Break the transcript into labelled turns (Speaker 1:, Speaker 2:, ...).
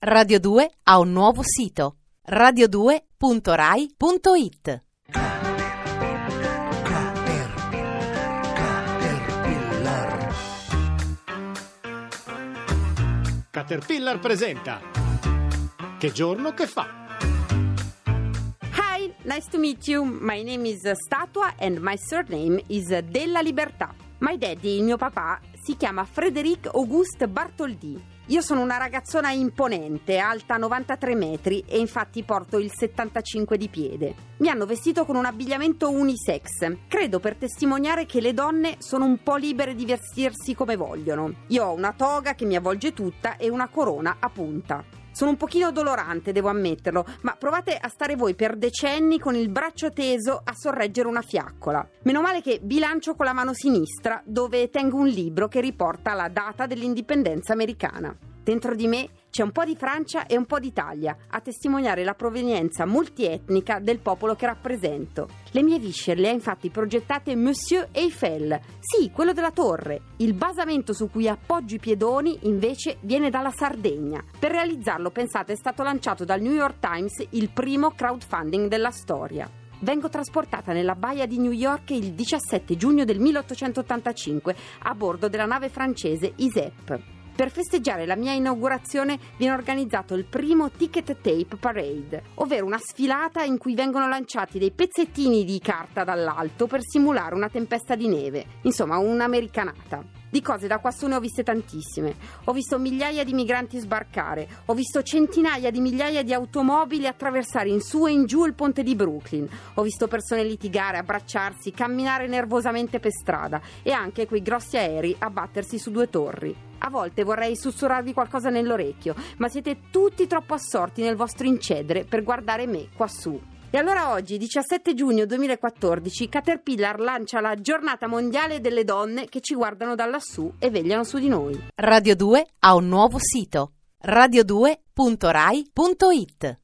Speaker 1: Radio 2 ha un nuovo sito radio2.rai.it
Speaker 2: Caterpillar.
Speaker 3: Caterpillar presenta Che giorno che fa?
Speaker 4: Hi, nice to meet you. My name is Statua and my surname is Della Libertà. My daddy, il mio papà, si chiama Frédéric Auguste Bartholdi. Io sono una ragazzona imponente, alta 93 metri e infatti porto il 75 di piede. Mi hanno vestito con un abbigliamento unisex, credo per testimoniare che le donne sono un po' libere di vestirsi come vogliono. Io ho una toga che mi avvolge tutta e una corona a punta. Sono un pochino dolorante, devo ammetterlo, ma provate a stare voi per decenni con il braccio teso a sorreggere una fiaccola. Meno male che bilancio con la mano sinistra dove tengo un libro che riporta la data dell'indipendenza americana. Dentro di me c'è un po' di Francia e un po' d'Italia, a testimoniare la provenienza multietnica del popolo che rappresento. Le mie viscere le ha infatti progettate Monsieur Eiffel, sì, quello della torre. Il basamento su cui appoggio i piedoni invece viene dalla Sardegna. Per realizzarlo, pensate, è stato lanciato dal New York Times il primo crowdfunding della storia. Vengo trasportata nella baia di New York il 17 giugno del 1885 a bordo della nave francese ISEP. Per festeggiare la mia inaugurazione viene organizzato il primo Ticket Tape Parade, ovvero una sfilata in cui vengono lanciati dei pezzettini di carta dall'alto per simulare una tempesta di neve, insomma un'americanata. Di cose da quassù ne ho viste tantissime. Ho visto migliaia di migranti sbarcare, ho visto centinaia di migliaia di automobili attraversare in su e in giù il ponte di Brooklyn, ho visto persone litigare, abbracciarsi, camminare nervosamente per strada e anche quei grossi aerei abbattersi su due torri. A volte vorrei sussurrarvi qualcosa nell'orecchio, ma siete tutti troppo assorti nel vostro incedere per guardare me quassù. E allora oggi, 17 giugno 2014, Caterpillar lancia la giornata mondiale delle donne che ci guardano da lassù e vegliano su di noi.
Speaker 1: Radio 2 ha un nuovo sito radio2.rai.it